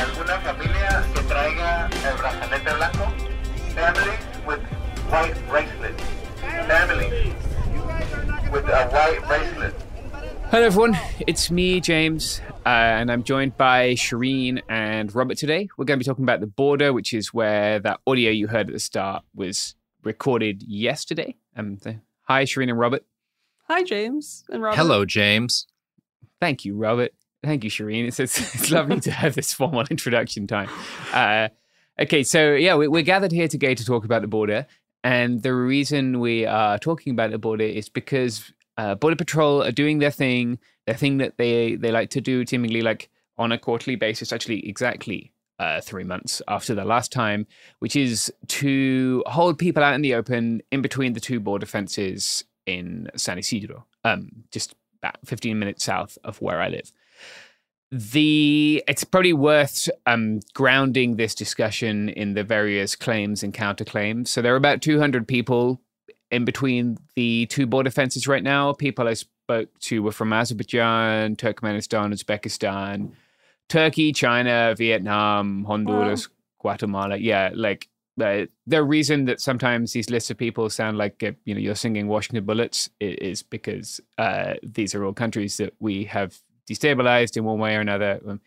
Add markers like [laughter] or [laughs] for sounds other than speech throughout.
Alguna familia que traiga el brazalete blanco. With white with a white bracelet. Hello, everyone. It's me, James, uh, and I'm joined by Shereen and Robert today. We're going to be talking about the border, which is where that audio you heard at the start was recorded yesterday. Um, the, hi, Shereen and Robert. Hi, James and Robert. Hello, James. Thank you, Robert. Thank you, Shereen. It's, it's, [laughs] it's lovely to have this formal introduction time. Uh, okay, so yeah, we, we're gathered here today to talk about the border. And the reason we are talking about the border is because uh, Border Patrol are doing their thing, their thing that they, they like to do, seemingly like on a quarterly basis, actually, exactly uh, three months after the last time, which is to hold people out in the open in between the two border fences in San Ysidro, um, just about 15 minutes south of where I live the it's probably worth um, grounding this discussion in the various claims and counterclaims. So there are about 200 people in between the two border fences right now. People I spoke to were from Azerbaijan, Turkmenistan, Uzbekistan, Turkey, China, Vietnam, Honduras, Guatemala. Yeah, like uh, the reason that sometimes these lists of people sound like uh, you know you're singing Washington Bullets is because uh, these are all countries that we have destabilized in one way or another. Um,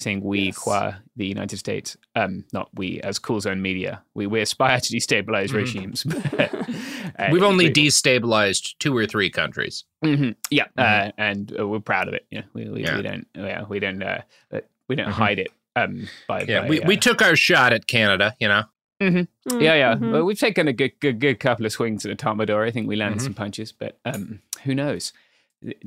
saying we qua the United States, um, not we as Cool Zone Media. We we aspire to destabilize regimes. but, [laughs] uh, We've only destabilized two or three countries. Mhm. Yeah, uh, and uh, we're proud of it. Yeah, we we, Yeah. we don't yeah we don't we don't hide it. Um, by Yeah, by, we, uh, we took our shot at Canada, you know. Mhm. Mm, Yeah, yeah. mhm. Well, we've taken a good, good, good couple of swings at a Tomador. I think we landed Mhm. some punches, but um, who knows?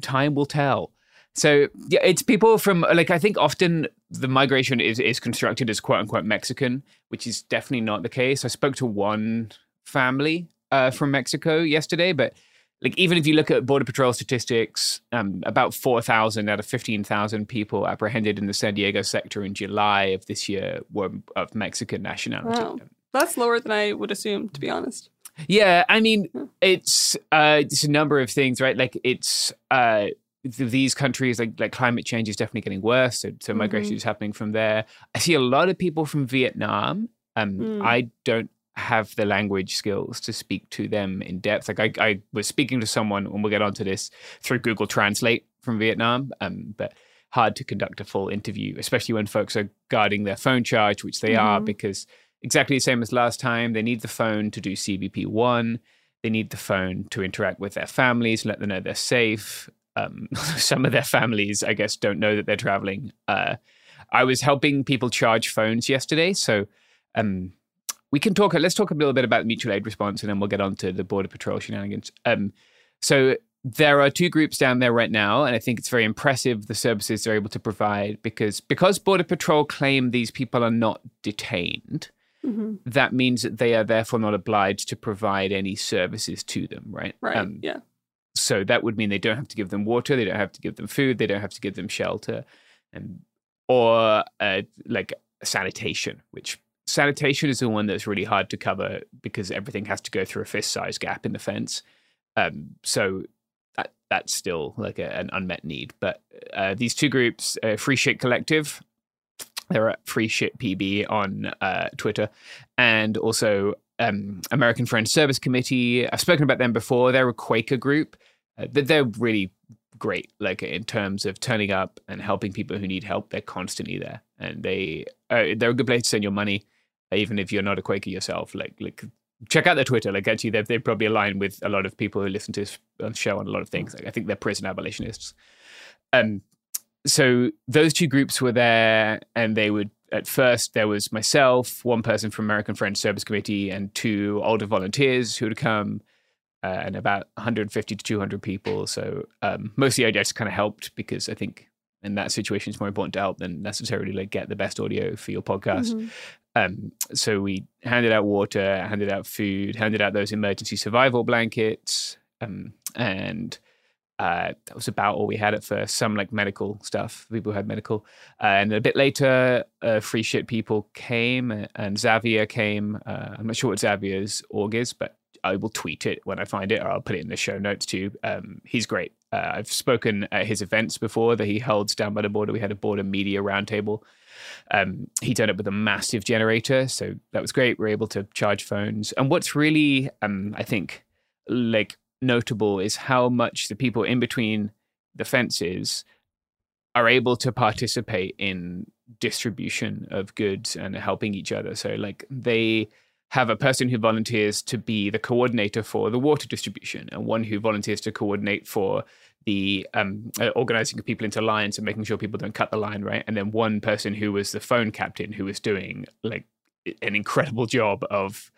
Time will tell. So yeah, it's people from like I think often the migration is is constructed as quote unquote Mexican, which is definitely not the case. I spoke to one family uh, from Mexico yesterday, but like even if you look at border patrol statistics, um, about four thousand out of fifteen thousand people apprehended in the San Diego sector in July of this year were of Mexican nationality. Wow. That's lower than I would assume, to be honest. Yeah, I mean, it's uh, it's a number of things, right? Like it's uh, these countries, like like climate change is definitely getting worse. So, so migration Mhm. is happening from there. I see a lot of people from Vietnam. Um, Mm. I don't have the language skills to speak to them in depth. Like I, I was speaking to someone, and we'll get onto this through Google Translate from Vietnam. Um, but hard to conduct a full interview, especially when folks are guarding their phone charge, which they are, Mhm. because exactly the same as last time, they need the phone to do CBP one. They need the phone to interact with their families, let them know they're safe. Um, [laughs] some of their families, I guess, don't know that they're traveling. Uh, I was helping people charge phones yesterday, so um, we can talk. Let's talk a little bit about the mutual aid response, and then we'll get on to the border patrol shenanigans. Um, so there are two groups down there right now, and I think it's very impressive the services they're able to provide because because border patrol claim these people are not detained. Mhm. That means that they are therefore not obliged to provide any services to them, right? Right. Um, yeah. so that would mean they don't have to give them water, they don't have to give them food, they don't have to give them shelter, and or uh, like sanitation, which sanitation is the one that's really hard to cover because everything has to go through a fist size gap in the fence. Um, so that that's still like a, an unmet need. But uh, these two groups, uh, Free Shit Collective, they're at Free Shit PB on uh, Twitter, and also um, American Friends Service Committee. I've spoken about them before. They're a Quaker group. Uh, they're really great, like in terms of turning up and helping people who need help. They're constantly there, and they uh, they're a good place to send your money, even if you're not a Quaker yourself. Like like check out their Twitter. Like actually, they they probably align with a lot of people who listen to this show on a lot of things. Like, I think they're prison abolitionists. Um, so those two groups were there, and they would at first there was myself, one person from American Friends Service Committee, and two older volunteers who would come, uh, and about 150 to 200 people. So um, mostly I just kind of helped because I think in that situation it's more important to help than necessarily like get the best audio for your podcast. Mm-hmm. Um, so we handed out water, handed out food, handed out those emergency survival blankets, um, and uh, that was about all we had at first. Some like medical stuff. People who had medical, uh, and a bit later, uh, free shit people came, and Xavier came. Uh, I'm not sure what Xavier's org is, but I will tweet it when I find it, or I'll put it in the show notes too. Um, he's great. Uh, I've spoken at his events before that he holds down by the border. We had a border media roundtable. Um, he turned up with a massive generator, so that was great. We are able to charge phones. And what's really, um, I think, like notable is how much the people in between the fences are able to participate in distribution of goods and helping each other. So, like, they have a person who volunteers to be the coordinator for the water distribution and one who volunteers to coordinate for the um, uh, organizing people into lines and making sure people don't cut the line right and then one person who was the phone captain who was doing like an incredible job of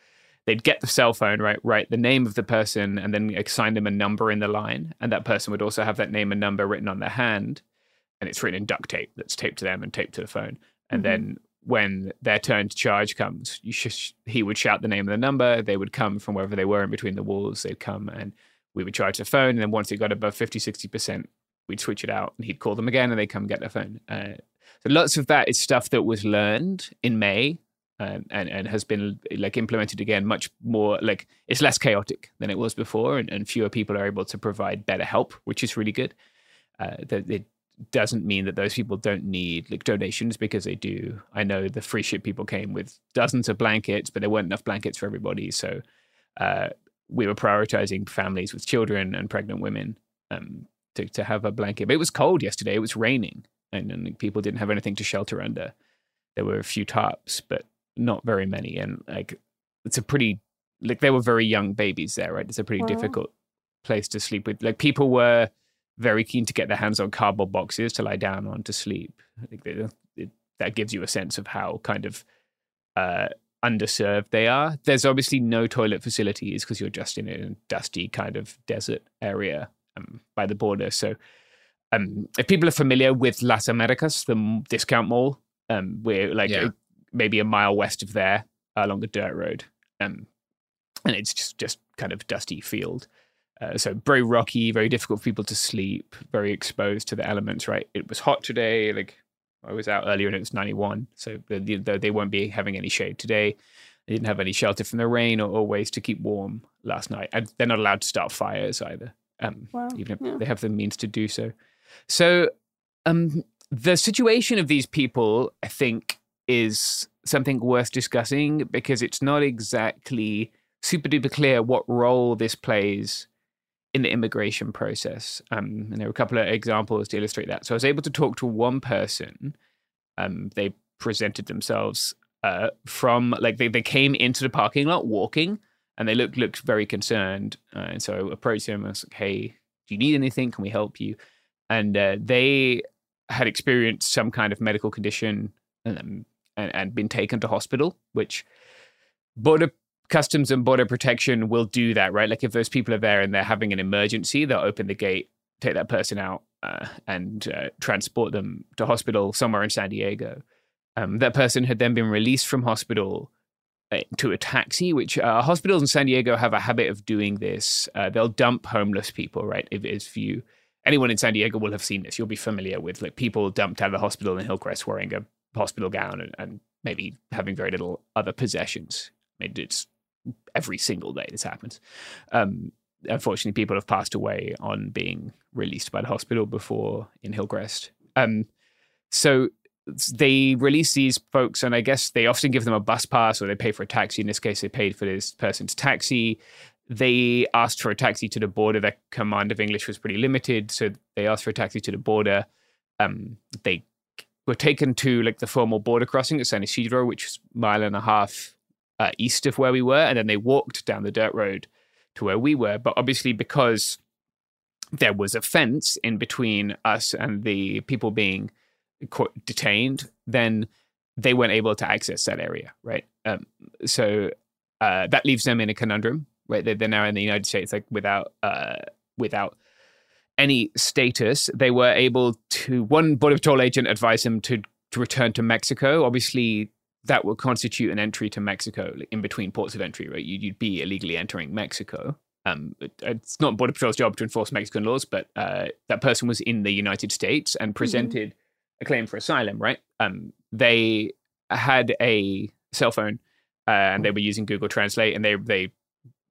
they'd get the cell phone right write the name of the person and then assign them a number in the line and that person would also have that name and number written on their hand and it's written in duct tape that's taped to them and taped to the phone and mm-hmm. then when their turn to charge comes, sh- he would shout the name of the number. They would come from wherever they were in between the walls. They'd come and we would charge the phone. And then once it got above 50, 60%, we'd switch it out and he'd call them again and they'd come get their phone. Uh, so lots of that is stuff that was learned in May and, and has been like implemented again much more like it's less chaotic than it was before and, and fewer people are able to provide better help, which is really good. Uh, the, doesn't mean that those people don't need like donations because they do. I know the free shit people came with dozens of blankets, but there weren't enough blankets for everybody. So uh, we were prioritizing families with children and pregnant women um, to, to have a blanket. But it was cold yesterday. It was raining, and, and people didn't have anything to shelter under. There were a few tarps, but not very many. And like, it's a pretty like they were very young babies there, right? It's a pretty wow. difficult place to sleep with. Like people were very keen to get their hands on cardboard boxes to lie down on to sleep. I think that, it, that gives you a sense of how kind of uh, underserved they are. There's obviously no toilet facilities because you're just in a dusty kind of desert area um, by the border. So, um, if people are familiar with Las Americas, the discount mall, um, we're like yeah. Maybe a mile west of there along a dirt road, um, and it's just just kind of dusty field. Uh, so very rocky, very difficult for people to sleep, very exposed to the elements. Right, it was hot today. Like I was out earlier and it was 91, so they, they won't be having any shade today. They didn't have any shelter from the rain or, or, ways to keep warm last night, and they're not allowed to start fires either, um, wow. even if yeah. they have the means to do so. So, um, the situation of these people, I think, is something worth discussing because it's not exactly super duper clear what role this plays in the immigration process. Um, and there were a couple of examples to illustrate that. So I was able to talk to one person. Um, they presented themselves uh, from like they, they came into the parking lot walking and they looked looked very concerned. Uh, and so I approached them. And I was like, "Hey, do you need anything? Can we help you?" And uh, they had experienced some kind of medical condition um, and, and been taken to hospital, which border customs and border protection will do that, right? Like if those people are there and they're having an emergency, they'll open the gate, take that person out, uh, and uh, transport them to hospital somewhere in San Diego. Um, that person had then been released from hospital uh, to a taxi, which uh, hospitals in San Diego have a habit of doing this. Uh, they'll dump homeless people, right? If, if you anyone in San Diego will have seen this, you'll be familiar with like people dumped out of the hospital in Hillcrest wearing a hospital gown and, and maybe having very little other possessions. I mean, it's every single day this happens. Um, unfortunately, people have passed away on being released by the hospital before in Hillcrest. Um, so they release these folks, and I guess they often give them a bus pass or they pay for a taxi. In this case, they paid for this person's taxi. They asked for a taxi to the border. Their command of English was pretty limited, so they asked for a taxi to the border. Um, they were taken to like the formal border crossing at San Ysidro, which is a mile and a half uh, east of where we were, and then they walked down the dirt road to where we were. But obviously, because there was a fence in between us and the people being detained, then they weren't able to access that area, right? Um, so uh, that leaves them in a conundrum, right? They're, they're, now in the United States, like without uh, without any status. They were able to one border patrol agent advised him to to return to Mexico. Obviously, that would constitute an entry to Mexico in between ports of entry, right? You'd, you'd be illegally entering Mexico. Um, it, it's not Border Patrol's job to enforce Mexican laws, but uh, that person was in the United States and mm-hmm. presented mm-hmm. a claim for asylum, right? Um, they had a cell phone uh, and they were using Google Translate, and they they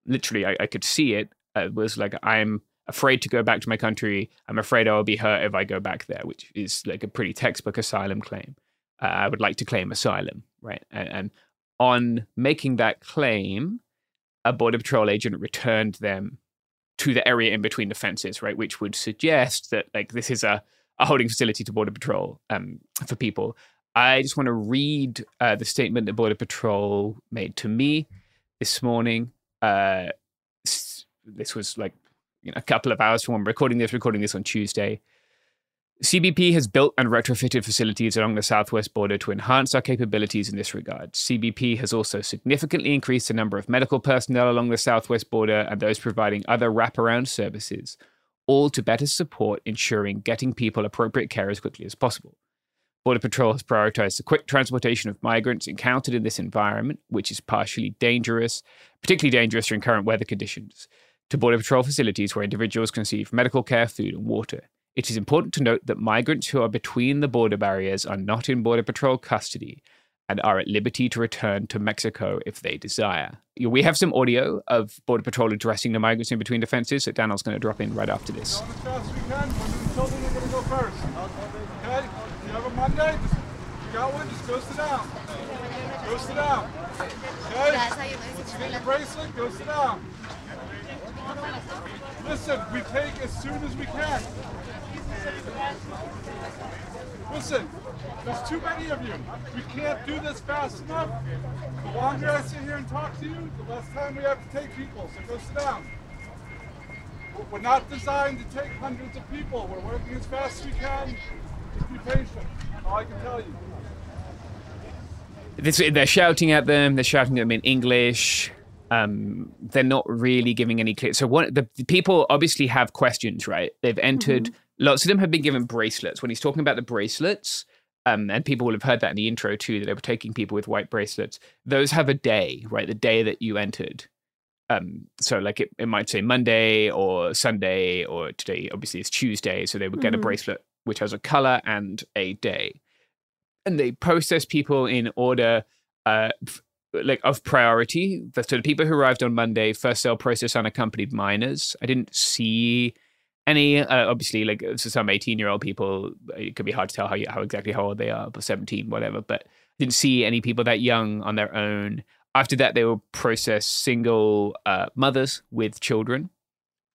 literally, I, I could see it. Uh, it was like I'm afraid to go back to my country. I'm afraid I will be hurt if I go back there, which is like a pretty textbook asylum claim. Uh, I would like to claim asylum, right? And, and on making that claim, a border patrol agent returned them to the area in between the fences, right? Which would suggest that like this is a, a holding facility to border patrol um, for people. I just want to read uh, the statement that border patrol made to me this morning. Uh, this was like you know, a couple of hours from when recording this. Recording this on Tuesday. CBP has built and retrofitted facilities along the southwest border to enhance our capabilities in this regard. CBP has also significantly increased the number of medical personnel along the southwest border and those providing other wraparound services, all to better support ensuring getting people appropriate care as quickly as possible. Border Patrol has prioritized the quick transportation of migrants encountered in this environment, which is partially dangerous, particularly dangerous during current weather conditions, to Border Patrol facilities where individuals can receive medical care, food, and water. It is important to note that migrants who are between the border barriers are not in Border Patrol custody and are at liberty to return to Mexico if they desire. We have some audio of Border Patrol addressing the migrants in between defenses that Daniel's going to drop in right after this. As as we can. the children are going to go first. Okay? If you have a Monday, you got one, just go sit down. Go sit down. Okay? Once you get your bracelet, go sit down. Listen, we take as soon as we can. Listen, there's too many of you. We can't do this fast enough. The longer I sit here and talk to you, the less time we have to take people. So go sit down. We're not designed to take hundreds of people. We're working as fast as we can. Just be patient. All I can tell you. This, they're shouting at them. They're shouting at them in English. Um, they're not really giving any clear. So one, the, the people obviously have questions, right? They've entered. Mm-hmm lots of them have been given bracelets. When he's talking about the bracelets, um, and people will have heard that in the intro too, that they were taking people with white bracelets. Those have a day, right? The day that you entered. Um, so like it, it might say Monday or Sunday or today, obviously it's Tuesday. So they would get mm-hmm. a bracelet which has a color and a day. And they process people in order uh, like of priority. So the people who arrived on Monday, first they'll process unaccompanied minors. I didn't see any uh, obviously like for some 18 year old people it could be hard to tell how, how exactly how old they are but 17 whatever but didn't see any people that young on their own after that they will process single uh, mothers with children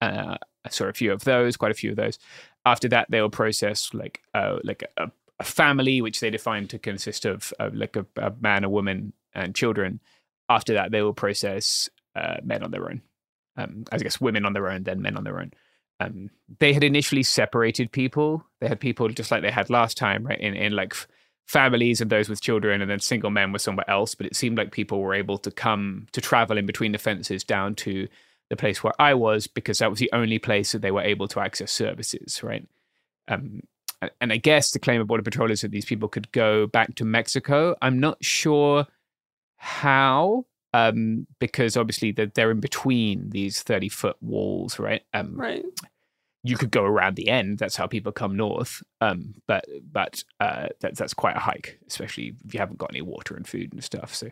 uh, i saw a few of those quite a few of those after that they will process like uh, like a, a, family which they define to consist of, of like a, a, man a woman and children after that they will process uh, men on their own um, i guess women on their own then men on their own um, they had initially separated people. They had people just like they had last time, right? In in like f- families and those with children, and then single men were somewhere else. But it seemed like people were able to come to travel in between the fences down to the place where I was because that was the only place that they were able to access services, right? Um, and I guess the claim of Border Patrol is that these people could go back to Mexico. I'm not sure how um, because obviously they're, they're in between these 30 foot walls, right? Um, Right. you could go around the end. That's how people come north. Um, but but uh, that's that's quite a hike, especially if you haven't got any water and food and stuff. So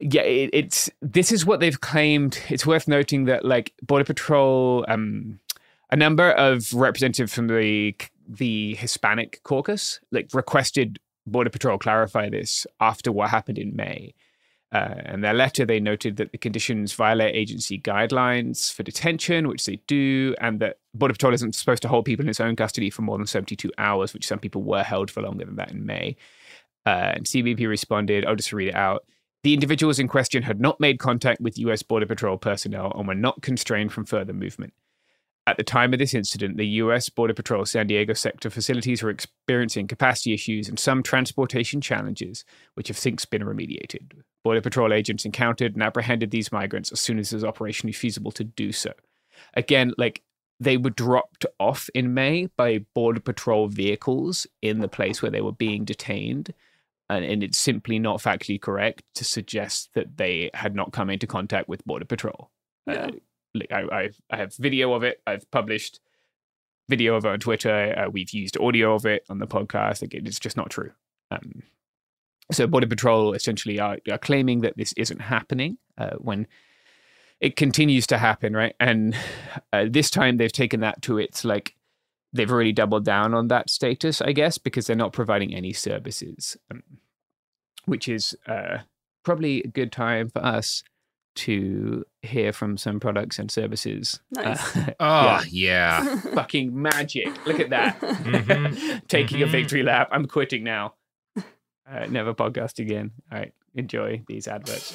yeah, it, it's this is what they've claimed. It's worth noting that like Border Patrol, um, a number of representatives from the the Hispanic caucus like requested Border Patrol clarify this after what happened in May. Uh, in their letter, they noted that the conditions violate agency guidelines for detention, which they do, and that Border Patrol isn't supposed to hold people in its own custody for more than 72 hours, which some people were held for longer than that in May. Uh, and CBP responded, I'll just read it out. The individuals in question had not made contact with US Border Patrol personnel and were not constrained from further movement. At the time of this incident, the US Border Patrol San Diego sector facilities were experiencing capacity issues and some transportation challenges, which have since been remediated. Border Patrol agents encountered and apprehended these migrants as soon as it was operationally feasible to do so. Again, like they were dropped off in May by Border Patrol vehicles in the place where they were being detained. And, and it's simply not factually correct to suggest that they had not come into contact with Border Patrol. Yeah. Uh, I, I, I have video of it. I've published video of it on Twitter. Uh, we've used audio of it on the podcast. Like it's just not true. Um, so Border Patrol essentially are, are claiming that this isn't happening uh, when it continues to happen, right? And uh, this time they've taken that to its like they've already doubled down on that status, I guess, because they're not providing any services, um, which is uh, probably a good time for us to hear from some products and services. Nice. Uh, [laughs] Oh, yeah. [laughs] fucking magic! Look at that. Mhm. [laughs] Taking a Mhm. victory lap. I'm quitting now. Uh, never podcast again. All right, enjoy these adverts.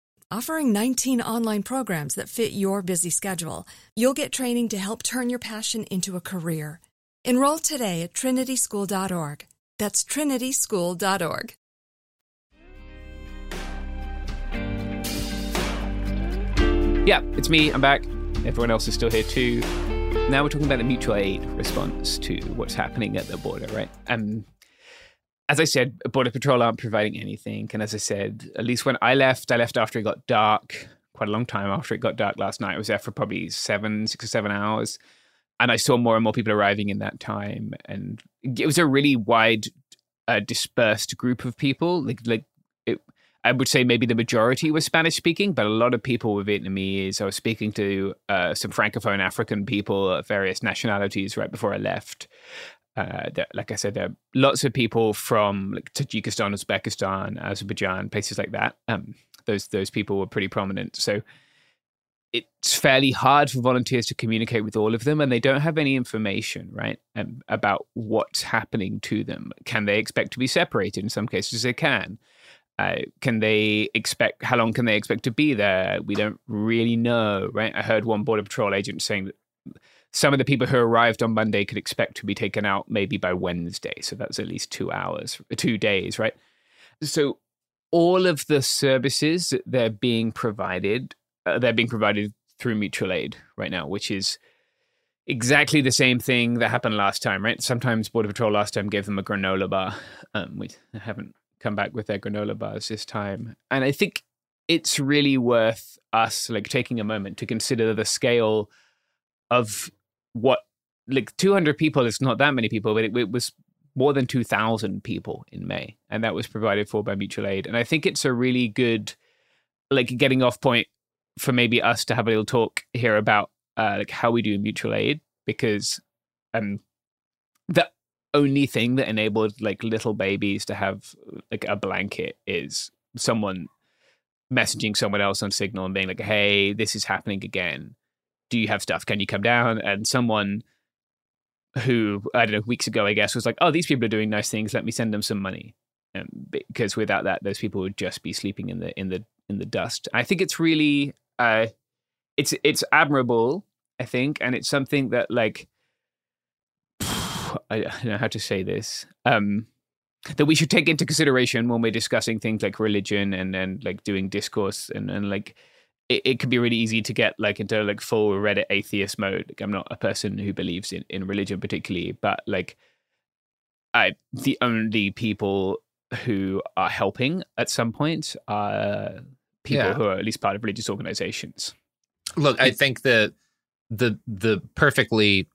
Offering 19 online programs that fit your busy schedule, you'll get training to help turn your passion into a career. Enroll today at trinityschool.org. That's trinityschool.org. Yeah, it's me. I'm back. Everyone else is still here too. Now we're talking about the mutual aid response to what's happening at the border, right? Um, as I said, Border Patrol aren't providing anything. And as I said, at least when I left, I left after it got dark, quite a long time after it got dark last night. I was there for probably seven, six or seven hours. And I saw more and more people arriving in that time. And it was a really wide, uh, dispersed group of people. Like, like it, I would say maybe the majority was Spanish speaking, but a lot of people were Vietnamese. I was speaking to uh, some Francophone African people of various nationalities right before I left. Uh, there, like I said, there are lots of people from like Tajikistan, Uzbekistan, Azerbaijan, places like that. Um, those those people were pretty prominent. So it's fairly hard for volunteers to communicate with all of them, and they don't have any information, right, um, about what's happening to them. Can they expect to be separated? In some cases, they can. Uh, can they expect? How long can they expect to be there? We don't really know, right? I heard one border patrol agent saying that some of the people who arrived on Monday could expect to be taken out maybe by Wednesday. So that's at least two hours, two days, right? So all of the services that they're being provided, uh, they're being provided through mutual aid right now, which is exactly the same thing that happened last time, right? Sometimes Border Patrol last time gave them a granola bar. Um, we haven't come back with their granola bars this time. And I think it's really worth us like taking a moment to consider the scale of what like 200 people is not that many people, but it, it was more than 2,000 people in May, and that was provided for by mutual aid. And I think it's a really good, like, getting off point for maybe us to have a little talk here about uh, like how we do mutual aid because um the only thing that enabled like little babies to have like a blanket is someone messaging someone else on Signal and being like, "Hey, this is happening again. Do you have stuff? Can you come down?" And someone who I don't know weeks ago, I guess, was like, "Oh, these people are doing nice things. Let me send them some money." Um, because without that, those people would just be sleeping in the in the in the dust. I think it's really, uh, it's it's admirable. I think, and it's something that like, [sighs] I don't know how to say this. Um, that we should take into consideration when we're discussing things like religion and and like doing discourse and and like it, it can be really easy to get like into like full Reddit atheist mode. Like, I'm not a person who believes in, in religion particularly, but like I the only people who are helping at some point are people Yeah. who are at least part of religious organizations. Look, I think the the the perfectly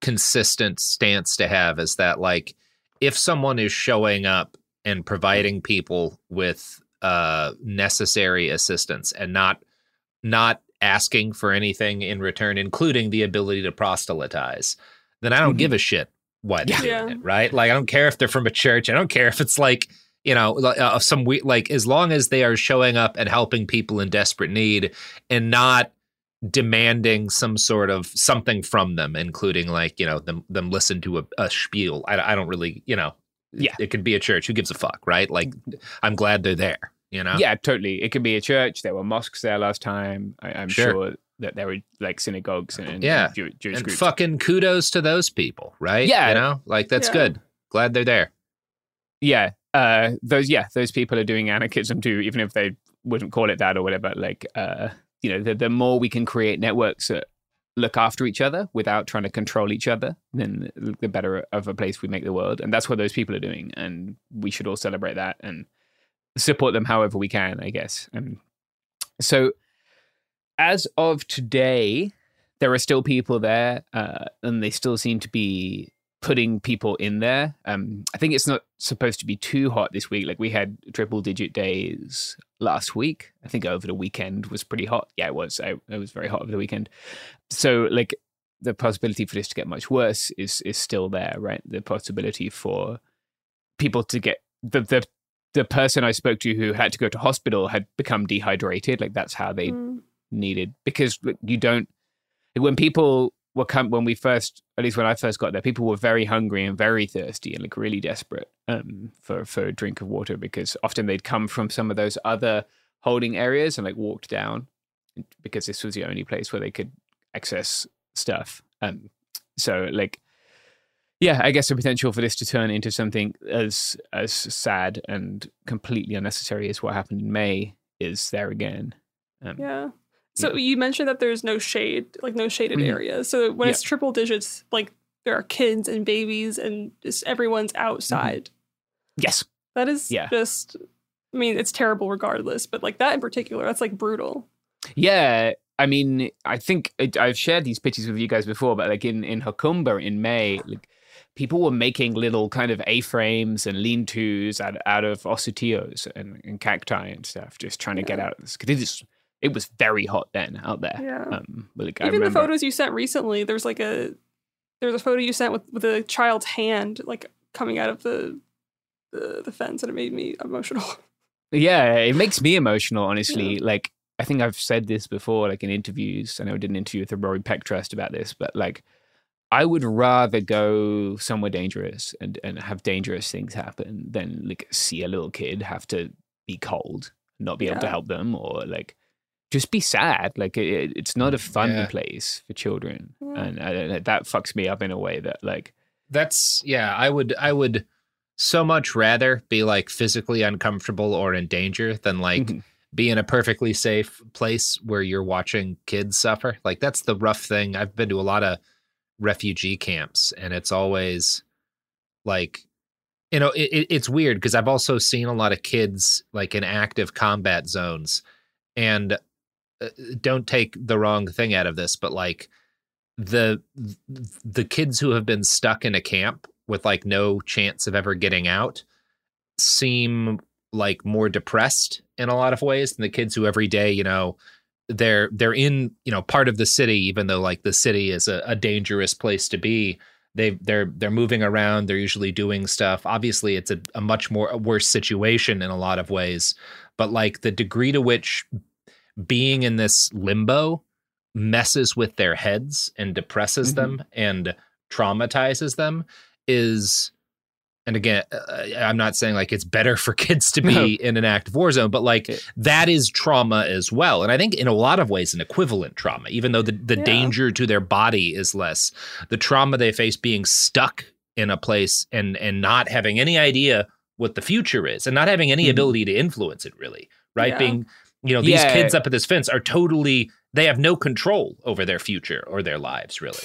consistent stance to have is that like if someone is showing up and providing people with uh necessary assistance and not not asking for anything in return including the ability to proselytize then I don't give a shit why they're Yeah. doing Yeah. it right like I don't care if they're from a church I don't care if it's like you know uh, some we like as long as they are showing up and helping people in desperate need and not demanding some sort of something from them, including like you know them them listen to a, a spiel. I, I don't really you know. Yeah. it could be a church. Who gives a fuck, right? Like, I'm glad they're there. You know. Yeah, totally. It could be a church. There were mosques there last time. I, I'm Sure. sure. that there were like synagogues and, and Yeah. Jew- Jewish and groups. fucking kudos to those people, right? Yeah. you know, like that's Yeah. good. Glad they're there. yeah uh those yeah those people are doing anarchism too even if they wouldn't call it that or whatever like uh you know the, the more we can create networks that look after each other without trying to control each other then the better of a place we make the world and that's what those people are doing and we should all celebrate that and support them however we can i guess and so as of today there are still people there uh, and they still seem to be putting people in there. Um, I think it's not supposed to be too hot this week. Like we had triple digit days last week. I think over the weekend was pretty hot. Yeah, it was. I, it was very hot over the weekend. So like the possibility for this to get much worse is is still there, right? The possibility for people to get the the the person I spoke to who had to go to hospital had become dehydrated. Like that's how they Mm. needed because you don't when people were come when we first at least when I first got there, people were very hungry and very thirsty and like really desperate um for for a drink of water because often they'd come from some of those other holding areas and like walked down because this was the only place where they could access stuff. Um so like yeah, I guess the potential for this to turn into something as as sad and completely unnecessary as what happened in May is there again. Um, Yeah. So you mentioned that there's no shade, like no shaded Mhm. areas. So when Yeah. it's triple digits, like there are kids and babies and just everyone's outside. Yes. That is Yeah. just I mean, it's terrible regardless, but like that in particular, that's like brutal. Yeah, I mean, I think it, I've shared these pictures with you guys before, but like in in Jacumba in May, like people were making little kind of A-frames and lean-tos out, out of ocotillos and, and cacti and stuff, just trying to get out. Because it is, it was very hot then out there. Yeah. Um, like, Even the photos you sent recently, there's like a there's a photo you sent with, with a child's hand like coming out of the the, the fence and it made me emotional. [laughs] Yeah, it makes me emotional, honestly. Like I think I've said this before, like in interviews. I know I did an interview with the Rory Peck Trust about this, but like I would rather go somewhere dangerous and, and have dangerous things happen than like see a little kid have to be cold, not be able to help them, or like just be sad. Like it, it's not a fun Yeah. place for children, Yeah. and that fucks me up in a way that like That's yeah, I would I would so much rather be like physically uncomfortable or in danger than like Mhm. be in a perfectly safe place where you're watching kids suffer. Like that's the rough thing. I've been to a lot of refugee camps and it's always like you know, it, it- it's weird because I've also seen a lot of kids like in active combat zones and uh, don't take the wrong thing out of this, but like the the kids who have been stuck in a camp with like no chance of ever getting out seem like more depressed in a lot of ways than the kids who every day, you know, they're they're in, you know, part of the city, even though like the city is a, a dangerous place to be. They they're they're moving around, they're usually doing stuff. Obviously, it's a, a much more a worse situation in a lot of ways. But like the degree to which being in this limbo messes with their heads and depresses mm-hmm. them and traumatizes them is and again uh, i'm not saying like it's better [laughs] for kids to be No. in an active war zone but like that is trauma as well and i think in a lot of ways an equivalent trauma even though the, the Yeah. danger to their body is less the trauma they face being stuck in a place and and not having any idea what the future is and not having any Mhm. ability to influence it really right Yeah. being you know these kids up at this fence are totally they have no control over their future or their lives really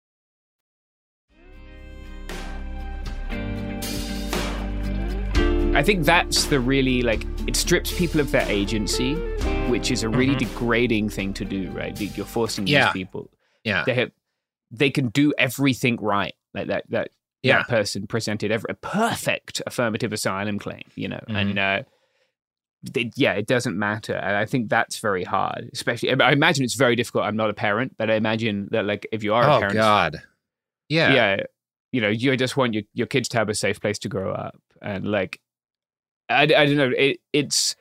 I think that's the really like it strips people of their agency, which is a really degrading thing to do, right? You're forcing Yeah. these people. yeah They have they can do everything right. Like that that Yeah. that person presented every, a perfect affirmative asylum claim, you know, and uh, they, yeah, it doesn't matter. And I think that's very hard, especially. I imagine it's very difficult. I'm not a parent, but I imagine that like if you are a oh parent, god yeah yeah, you know, you just want your, your kids to have a safe place to grow up. And like, I, I don't know, it, it's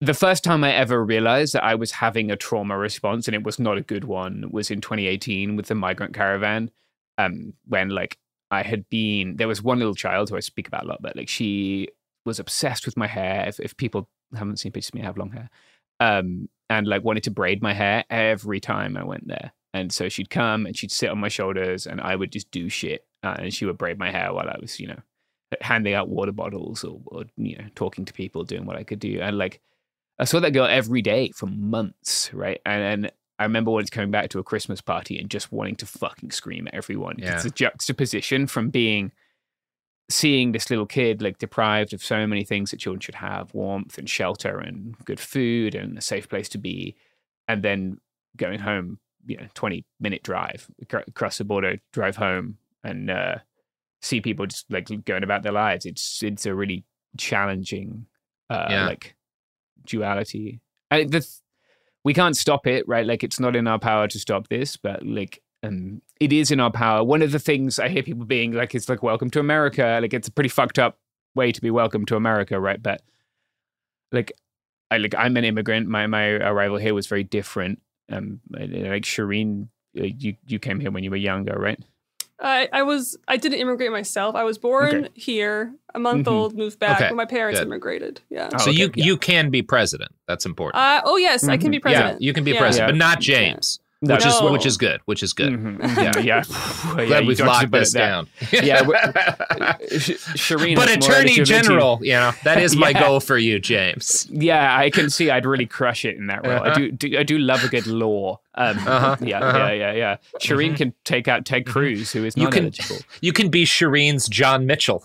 the first time I ever realized that I was having a trauma response and it was not a good one was in 2018 with the migrant caravan. Um, when like I had been, there was one little child who I speak about a lot, but like she was obsessed with my hair. If, if people haven't seen pictures of me, I have long hair. Um, and like wanted to braid my hair every time I went there. And so she'd come and she'd sit on my shoulders and I would just do shit. Uh, and she would braid my hair while I was, you know, handing out water bottles or, or you know talking to people, doing what I could do, and like I saw that girl every day for months, right? And, and I remember once coming back to a Christmas party and just wanting to fucking scream at everyone. Yeah. It's a juxtaposition from being seeing this little kid like deprived of so many things that children should have warmth and shelter and good food and a safe place to be and then going home you know 20 minute drive across the border drive home and uh see people just like going about their lives. It's it's a really challenging uh Yeah. like duality. I, the, we can't stop it right? Like it's not in our power to stop this but like um it is in our power. One of the things i hear people being like it's like welcome to america. Like it's a pretty fucked up way to be welcome to america right? But like i like i'm an immigrant. My my arrival here was very different. Um like shereen you you came here when you were younger right I, I was I didn't immigrate myself. I was born Okay. here, a month Mhm. old, moved back, Okay, but my parents good. immigrated. Yeah. Oh, so okay, you yeah. you can be president. That's important. Uh, oh yes, I can be Mhm. president. Yeah, you can be Yeah. president, Yeah. but not James, No. which is which is good. Which is good. Mhm, mhm, [laughs] yeah Glad [laughs] yeah, we've locked this down. yeah Sh- shereen but attorney general, you know, that is my [laughs] Yeah. goal for you, James. Yeah, I can see I'd really crush it in that role. I Uh-huh. do, do I do love a good law. Um, Uh-huh, Yeah, uh-huh. yeah, yeah, yeah. Shereen can take out Ted Cruz, who is not You can eligible. you can be Shereen's John Mitchell.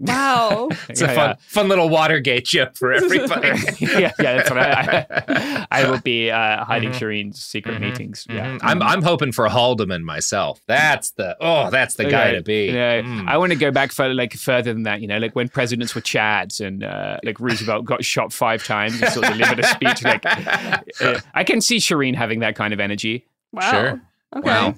Wow. [laughs] It's a Yeah, fun fun little Watergate joke for [laughs] everybody. yeah. yeah, yeah, that's what I, I, I will be uh, hiding Mhm. Shereen's secret Mhm. meetings. Yeah, Mhm. I'm I'm hoping for Haldeman myself. That's the oh, that's the guy to be. Yeah, Mm. I want to go back further, like further than that. You know, like when presidents were Chads and uh, like Roosevelt got shot five times and sort of delivered a speech. Like, [laughs] uh, I can see Shereen having that kind of energy. Wow. Sure. Okay. Wow.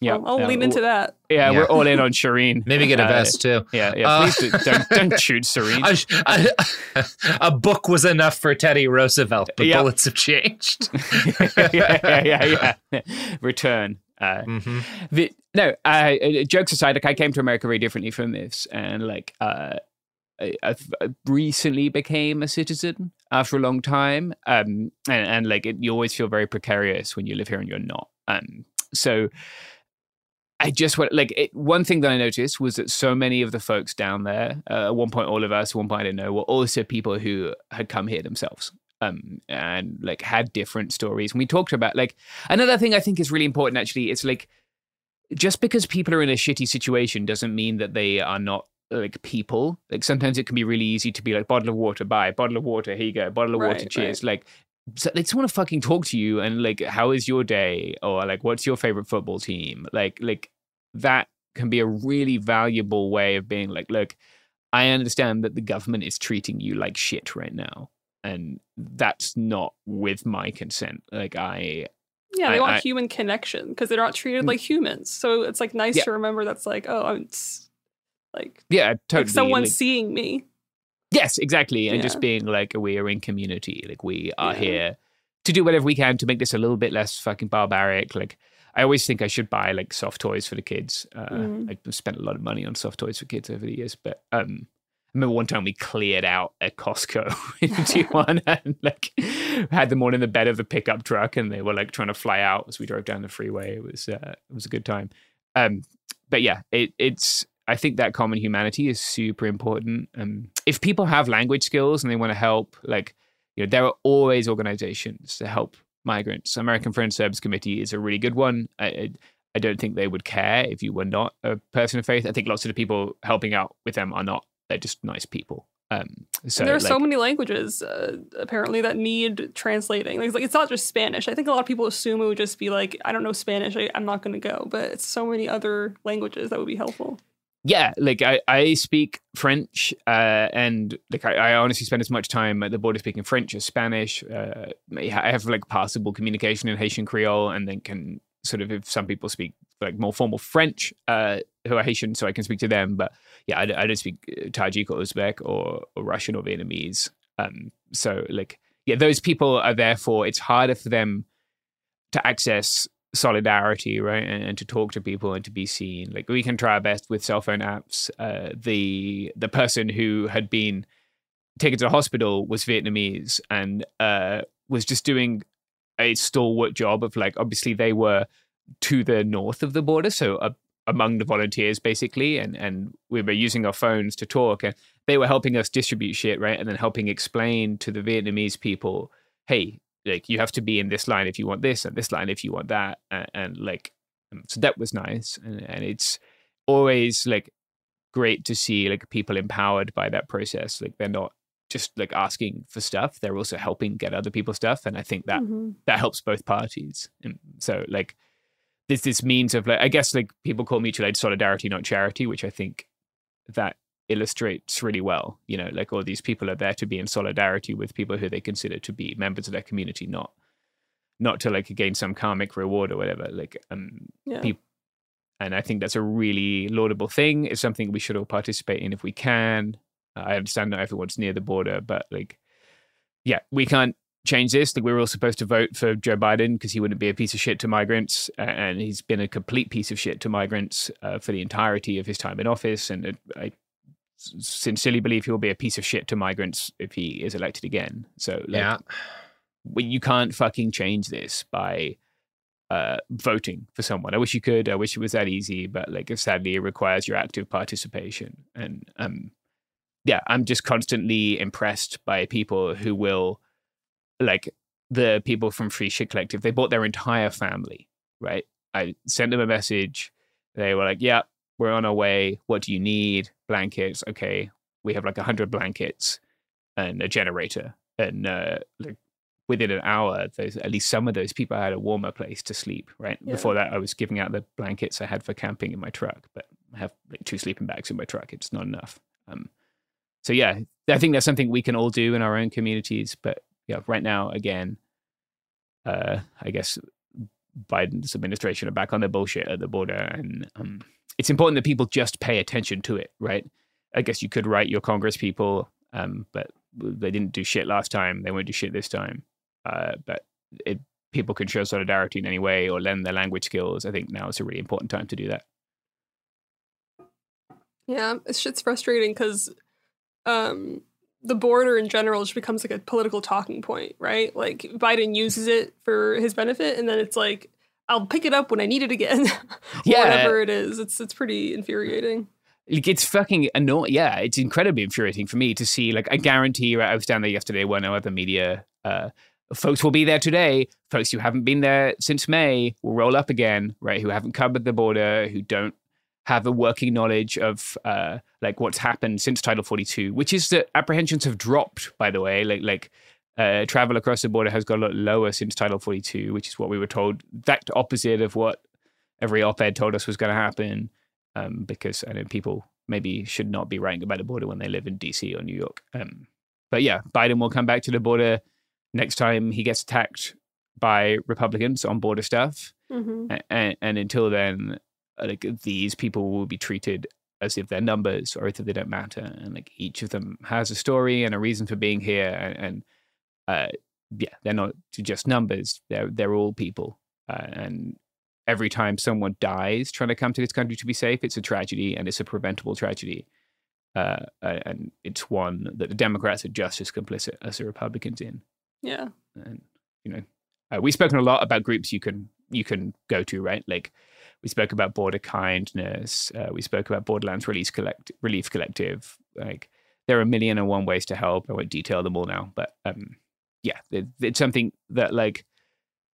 Yeah, Well, I'll yeah, lean into that. Yeah, Yeah. we're all in on Shereen. [laughs] Maybe get a Uh, vest too. Yeah, yeah. Uh, Please do, don't don't [laughs] shoot Shereen. A, a, a book was enough for Teddy Roosevelt, but Yeah. bullets have changed. yeah, [laughs] yeah, yeah, yeah. Return. Uh, Mhm. the, no, uh, uh, jokes aside, like I came to America very differently from this, and like uh, I, I've I recently became a citizen after a long time, um, and, and like it, you always feel very precarious when you live here and you're not. Um, so I just went like it, one thing that I noticed was that so many of the folks down there, uh, at one point, all of us, at one point I didn't know, were also people who had come here themselves. Um, and like had different stories. And we talked about like another thing I think is really important actually, it's like just because people are in a shitty situation doesn't mean that they are not like people. Like sometimes it can be really easy to be like bottle of water, buy bottle of water, here you go, bottle of water, Right, cheers. Like so they just want to fucking talk to you and like how is your day or like what's your favorite football team like like that can be a really valuable way of being like look i understand that the government is treating you like shit right now and that's not with my consent like i Yeah, they I- want I- human connection because they're not treated mm. like humans. So it's like nice Yeah. to remember that's like, oh, it's like, yeah totally like someone's like- seeing me. Yes, exactly. And just being like, we are in community. Like, we are Yeah. here to do whatever we can to make this a little bit less fucking barbaric. Like, I always think I should buy like soft toys for the kids. Uh, Mm. I've spent a lot of money on soft toys for kids over the years, but um, I remember one time we cleared out a Costco [laughs] in [laughs] Tijuana and like had them all in the bed of the pickup truck, and they were like trying to fly out as we drove down the freeway. It was uh, it was a good time. Um, but yeah, it, it's I think that common humanity is super important. Um, if people have language skills and they want to help, like you know, there are always organizations to help migrants. American Friends Service Committee is a really good one. I, I, don't think they would care if you were not a person of faith. I think lots of the people helping out with them are not. They're just nice people. Um, so and there are like, so many languages uh, apparently that need translating. Like, it's like it's not just Spanish. I think a lot of people assume it would just be like, I don't know Spanish. I, I'm not going to go. But it's so many other languages that would be helpful. Yeah like i, I speak french uh, and like I, I honestly spend as much time at the border speaking french as spanish. Uh, i have like passable communication in haitian creole and then can sort of if some people speak like more formal french uh, who are haitian so i can speak to them but yeah i, don't- I don't speak uh, tajik or uzbek or, or russian or vietnamese. Um, so like yeah those people are therefore it's harder for them to access solidarity, right, and, and to talk to people and to be seen. Like we can try our best with cell phone apps. Uh, the the person who had been taken to the hospital was Vietnamese and uh, was just doing a stalwart job of like obviously they were to the north of the border, so among the volunteers basically, and and we were using our phones to talk, and they were helping us distribute shit, right, and then helping explain to the Vietnamese people, hey, like you have to be in this line if you want this, and this line if you want that, and, and like, um, so that was nice, and, and it's always like great to see like people empowered by that process. Like they're not just like asking for stuff; they're also helping get other people stuff, and I think that Mm-hmm. that helps both parties. And so like there's this means of like I guess like people call mutual aid solidarity, not charity, which I think that illustrates really well. You know, like all these people are there to be in solidarity with people who they consider to be members of their community, not not to like gain some karmic reward or whatever. Like um Yeah. peop- and I think that's a really laudable thing. It's something we should all participate in if we can. I understand not everyone's near the border, but like, yeah, we can't change this. Like, we were all supposed to vote for Joe Biden because he wouldn't be a piece of shit to migrants, and he's been a complete piece of shit to migrants uh, for the entirety of his time in office. And it, I sincerely believe he will be a piece of shit to migrants if he is elected again. So, like, Yeah. you can't fucking change this by uh, voting for someone. I wish you could. I wish it was that easy, but like sadly, it requires your active participation. And um, yeah, I'm just constantly impressed by people who will, like the people from Free Shit Collective. They bought their entire family. Right? I sent them a message. They were like, "Yeah, we're on our way. What do you need? Blankets? Okay, we have like a hundred blankets and a generator." And uh, like within an hour, those at least some of those people had a warmer place to sleep. Right Yeah. before that, I was giving out the blankets I had for camping in my truck, but I have like two sleeping bags in my truck. It's not enough. Um, so yeah, I think that's something we can all do in our own communities. But yeah, right now, again, uh, I guess Biden's administration are back on their bullshit at the border, and um, it's important that people just pay attention to it, right? I guess you could write your Congress people, um, but they didn't do shit last time. They won't do shit this time. Uh, but it, people can show solidarity in any way or lend their language skills. I think now is a really important time to do that. Yeah, it's shit's frustrating because um, the border in general just becomes like a political talking point, right? Like Biden uses it for his benefit, and then it's like I'll pick it up when I need it again. [laughs] Yeah. whatever it is. It's it's pretty infuriating. Like, it's fucking annoying. Yeah, it's incredibly infuriating for me to see. Like, I guarantee you, I was down there yesterday when no other media uh, folks will be there today. Folks who haven't been there since May will roll up again, right? Who haven't covered the border, who don't have a working knowledge of uh, like what's happened since Title 42, which is that apprehensions have dropped, by the way. Like, like uh, travel across the border has got a lot lower since Title 42, which is what we were told. That opposite of what every op-ed told us was going to happen um, because I know people maybe should not be writing about the border when they live in DC or New York. Um, but yeah, Biden will come back to the border next time he gets attacked by Republicans on border stuff. Mm-hmm. And, and until then, like these people will be treated as if they're numbers or as if they don't matter. And like each of them has a story and a reason for being here. And, and uh, yeah, they're not just numbers. They're they're all people. Uh, and every time someone dies trying to come to this country to be safe, it's a tragedy and it's a preventable tragedy. Uh, and it's one that the Democrats are just as complicit as the Republicans in. Yeah. And you know, uh, we've spoken a lot about groups you can you can go to, right? Like we spoke about Border Kindness, uh, we spoke about Borderlands Release Collect Relief Collective. Like there are a million and one ways to help. I won't detail them all now, but um, yeah, it, it's something that like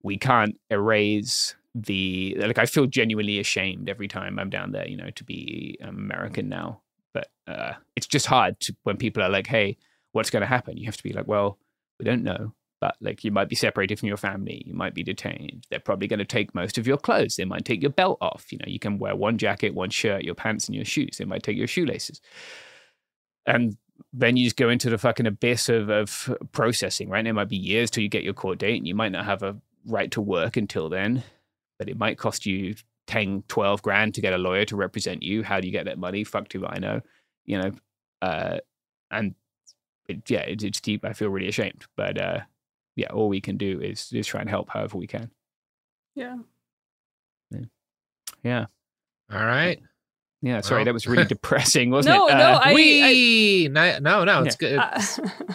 we can't erase the like i feel genuinely ashamed every time i'm down there you know to be american now. But uh it's just hard to, when people are like hey what's going to happen? You have to be like well we don't know but like you might be separated from your family you might be detained they're probably going to take most of your clothes they might take your belt off you know you can wear one jacket one shirt your pants and your shoes they might take your shoelaces. And then you just go into the fucking abyss of, of processing right? And it might be years till you get your court date and you might not have a right to work until then but it might cost you 10 12 grand to get a lawyer to represent you. How do you get that money? Fuck do i know? You know uh and it, yeah it, it's deep. I feel really ashamed but uh yeah all we can do is is try and help however we can. Yeah. yeah. All right. Yeah sorry Well. that was really [laughs] depressing wasn't No, it no, Uh, I- we no, no, no, it's Yeah. good. Uh, [laughs]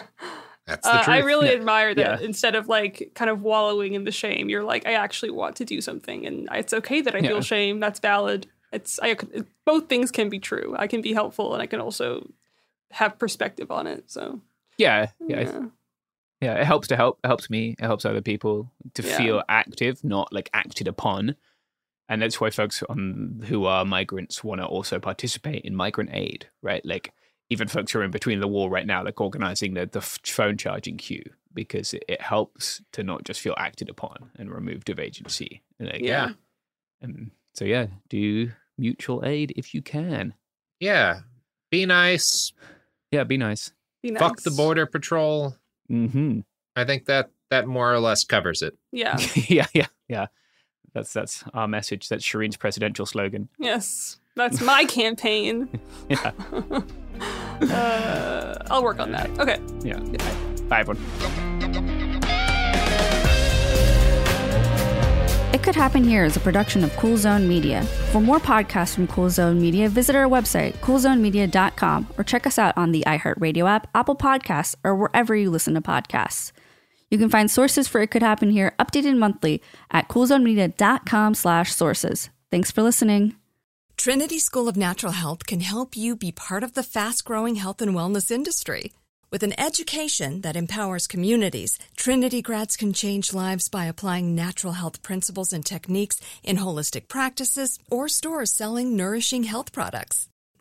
That's the uh, truth. I really Yeah. admire that Yeah. instead of like kind of wallowing in the shame, you're like, I actually want to do something, and it's okay that I Yeah. feel shame. That's valid. it's I could, both things can be true. I can be helpful, and I can also have perspective on it. So Yeah, yeah, yeah. yeah it helps to help. It helps me. It helps other people to Yeah. feel active, not like acted upon. And that's why folks on who are migrants want to also participate in migrant aid, right? Like even folks who are in between the wall right now, like organizing the the phone charging queue because it, it helps to not just feel acted upon and removed of agency. Like, Yeah. And so yeah, do mutual aid if you can. Yeah. Be nice. Yeah, be nice. Be Fuck the border patrol. Mm-hmm. I think that that more or less covers it. Yeah. [laughs] yeah, yeah, yeah. That's that's our message. That's Shereen's presidential slogan. yes. That's my [laughs] campaign. [laughs] Yeah, Uh, I'll work on that. Okay. yeah. Bye, everyone. It Could Happen Here is a production of Cool Zone Media. For more podcasts from Cool Zone Media, visit our website, coolzonemedia.com, or check us out on the iHeartRadio app, Apple Podcasts, or wherever you listen to podcasts. You can find sources for It Could Happen Here updated monthly at coolzonemedia.com slash sources. Thanks for listening. Trinity School of Natural Health can help you be part of the fast growing health and wellness industry. With an education that empowers communities, Trinity grads can change lives by applying natural health principles and techniques in holistic practices or stores selling nourishing health products.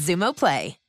Xumo Play.